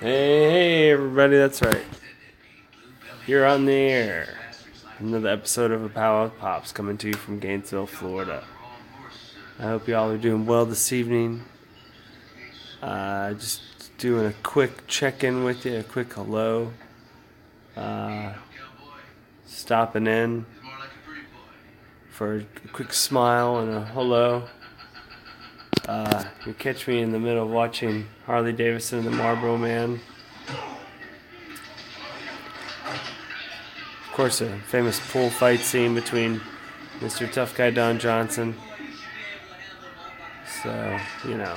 Hey, hey, everybody, that's right. You're on the air. Another episode of A Pow-wow with Pops coming to you from Gainesville, Florida. I hope you all are doing well this evening. Uh, just doing a quick check in with you, a quick hello. Uh, stopping in for a quick smile and a hello. Uh, you catch me in the middle of watching Harley Davidson and the Marlboro Man. Of course, a famous pool fight scene between Mr. Tough Guy Don Johnson. So you know,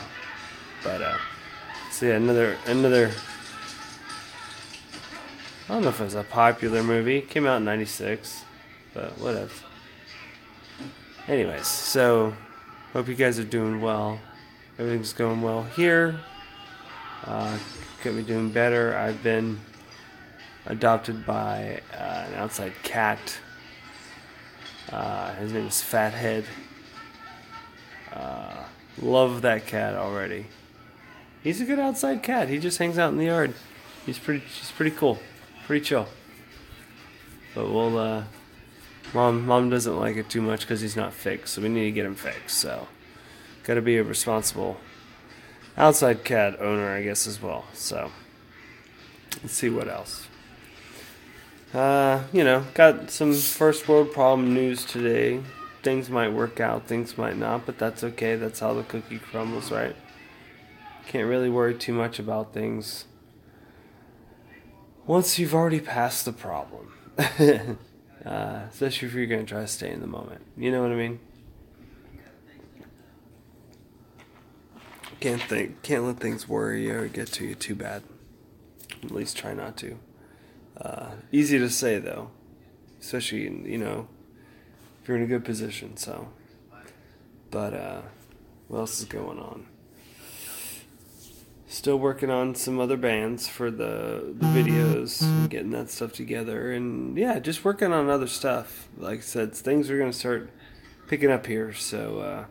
but uh, see another another. I don't know if it was a popular movie. It came out in '96, but whatever. Anyways, so Hope you guys are doing well. Everything's going well here. Uh, could be doing better. I've been adopted by uh, an outside cat. Uh, his name is Fathead. Uh, love that cat already. He's a good outside cat. He just hangs out in the yard. He's pretty. He's pretty cool. Pretty chill. But we'll uh, Mom, mom doesn't like it too much because he's not fixed, so we need to get him fixed. So, got to be a responsible outside cat owner, I guess, as well. So, let's see what else. Uh, you know, got some first world problem news today. Things might work out, things might not, but that's okay. That's how the cookie crumbles, right? Can't really worry too much about things once you've already passed the problem. Uh, especially if you're going to try to stay in the moment. You know what I mean? Can't think, can't let things worry you or get to you too bad. At least try not to. Uh, easy to say though, especially you know if you're in a good position. So, but uh, what else is going on? Still working on some other bands for the, the videos and getting that stuff together. And yeah just working on other stuff. Like i said things are going to start picking up here. So uh,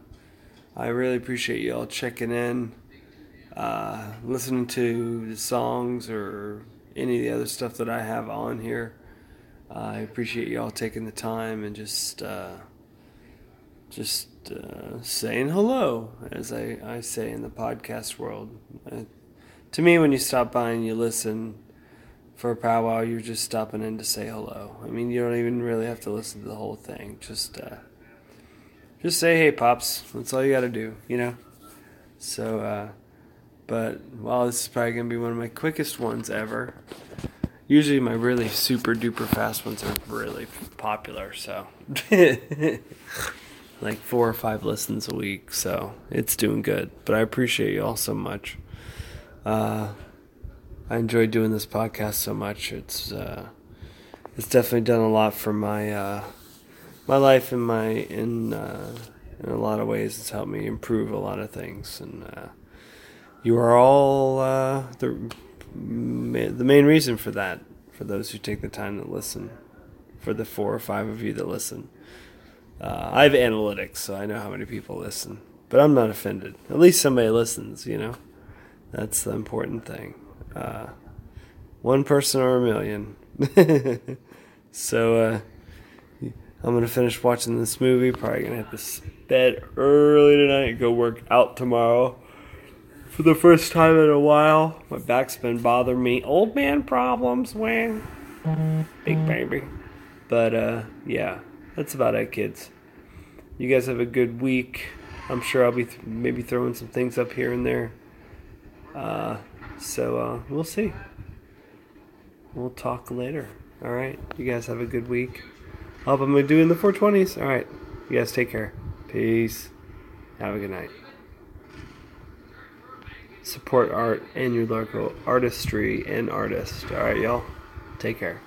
i really appreciate you all checking in uh, listening to the songs or any of the other stuff that i have on here. I appreciate you all taking the time and just uh, just uh, saying hello, as I, I say in the podcast world. Uh, to me, when you stop by and you listen for a powwow, you're just stopping in to say hello. I mean, you don't even really have to listen to the whole thing. Just, uh, just say, "Hey, pops." That's all you got to do, you know. So, uh, but well, this is probably gonna be one of my quickest ones ever. Usually, my really super duper fast ones are really popular, so. like four or five listens a week, so it's doing good. But I appreciate you all so much. Uh, I enjoy doing this podcast so much. It's uh, it's definitely done a lot for my uh, my life and my in uh, in a lot of ways. It's helped me improve a lot of things, and uh, you are all uh, the the main reason for that. For those who take the time to listen, for the four or five of you that listen. Uh, I have analytics, so I know how many people listen. But I'm not offended. At least somebody listens, you know? That's the important thing. Uh, one person or a million. so, uh, I'm going to finish watching this movie. Probably going to hit this bed early tonight go work out tomorrow. For the first time in a while. My back's been bothering me. Old man problems, man. Big baby. But, uh, yeah that's about it, kids. You guys have a good week. I'm sure I'll be th- maybe throwing some things up here and there. Uh, so uh, we'll see. We'll talk later. All right. You guys have a good week. I hope I'm doing the 420s. All right. You guys take care. Peace. Have a good night. Support art and your local artistry and artist. All right, y'all. Take care.